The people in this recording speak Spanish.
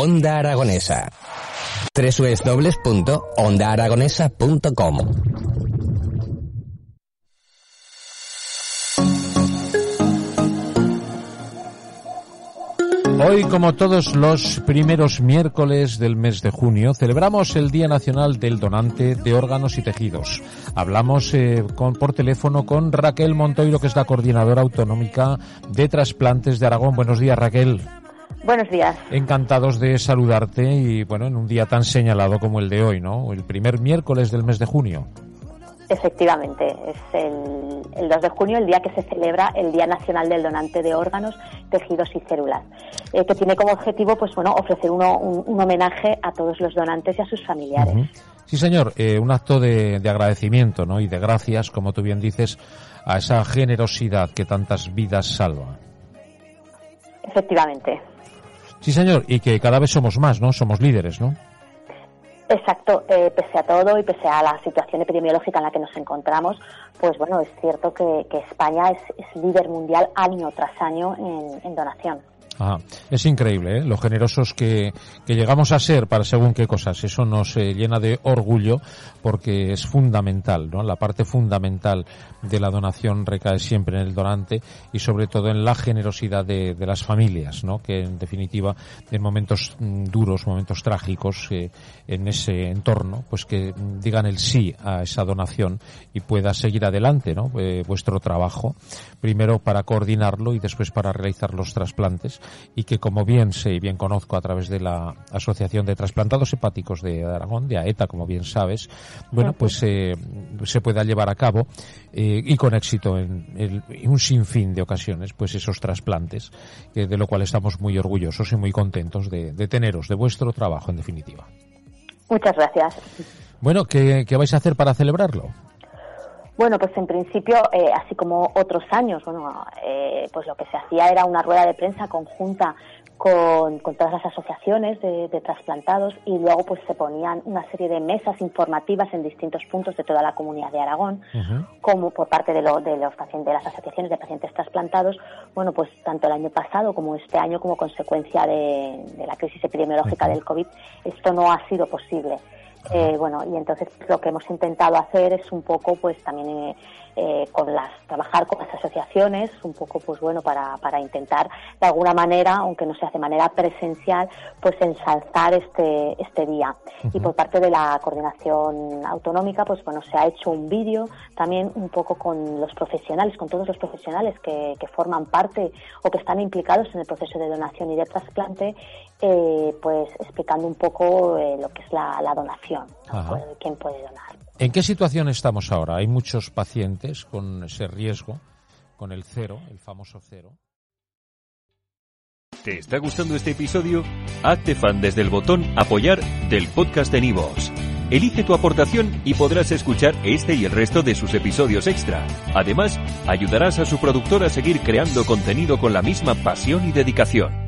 Onda Aragonesa. www.ondaaragonesa.com Hoy, como todos los primeros miércoles del mes de junio, celebramos el Día Nacional del Donante de Órganos y Tejidos. Hablamos eh, por teléfono con Raquel Montoiro, que es la coordinadora autonómica de trasplantes de Aragón. Buenos días, Raquel. Buenos días. Encantados de saludarte y, bueno, en un día tan señalado como el de hoy, ¿no? El primer miércoles del mes de junio. Efectivamente, es el, el 2 de junio el día que se celebra el Día Nacional del Donante de Órganos, Tejidos y Células, eh, que tiene como objetivo, pues bueno, ofrecer uno, un, un, homenaje a todos los donantes y a sus familiares. Uh -huh. Sí, señor, eh, un acto de, de, agradecimiento, ¿no? Y de gracias, como tú bien dices, a esa generosidad que tantas vidas salva. Efectivamente. Sí, señor, y que cada vez somos más, ¿no? Somos líderes, ¿no? Exacto, eh, pese a todo y pese a la situación epidemiológica en la que nos encontramos, pues bueno, es cierto que, España es, líder mundial año tras año en donación. Ah, es increíble, ¿eh? lo generosos que, que, llegamos a ser para según qué cosas. Eso nos eh, llena de orgullo porque es fundamental, ¿no? La parte fundamental de la donación recae siempre en el donante y sobre todo en la generosidad de, de las familias, ¿no? Que en definitiva, en momentos mm, duros, momentos trágicos, eh, en ese entorno, pues que digan el sí a esa donación y pueda seguir adelante, ¿no? Eh, vuestro trabajo, primero para coordinarlo y después para realizar los trasplantes y que como bien sé y bien conozco a través de la Asociación de Trasplantados Hepáticos de Aragón, de AETA, como bien sabes, bueno, pues eh, se pueda llevar a cabo eh, y con éxito en, el, en, un sinfín de ocasiones, pues esos trasplantes, eh, de lo cual estamos muy orgullosos y muy contentos de, de teneros, de vuestro trabajo en definitiva. Muchas gracias. Bueno, ¿qué, qué vais a hacer para celebrarlo? Bueno, pues en principio, eh, así como otros años, bueno, eh, pues lo que se hacía era una rueda de prensa conjunta con, con todas las asociaciones de, de, trasplantados y luego pues se ponían una serie de mesas informativas en distintos puntos de toda la comunidad de Aragón, uh -huh. como por parte de, lo, de los pacientes, de las asociaciones de pacientes trasplantados, bueno, pues tanto el año pasado como este año como consecuencia de, de la crisis epidemiológica uh -huh. del COVID, esto no ha sido posible. Eh, bueno, y entonces lo que hemos intentado hacer es un poco, pues también eh, eh, con las trabajar con las asociaciones, un poco, pues bueno, para, para intentar de alguna manera, aunque no sea de manera presencial, pues ensalzar este este día. Uh -huh. Y por parte de la coordinación autonómica, pues bueno, se ha hecho un vídeo también un poco con los profesionales, con todos los profesionales que, que forman parte o que están implicados en el proceso de donación y de trasplante, eh, pues explicando un poco eh, lo que es la, la donación, ¿no? quién puede donar. ¿En qué situación estamos ahora? Hay muchos pacientes con ese riesgo, con el cero, el famoso cero. ¿Te está gustando este episodio? Hazte fan desde el botón Apoyar del podcast de Nivos. Elige tu aportación y podrás escuchar este y el resto de sus episodios extra. Además, ayudarás a su productor a seguir creando contenido con la misma pasión y dedicación.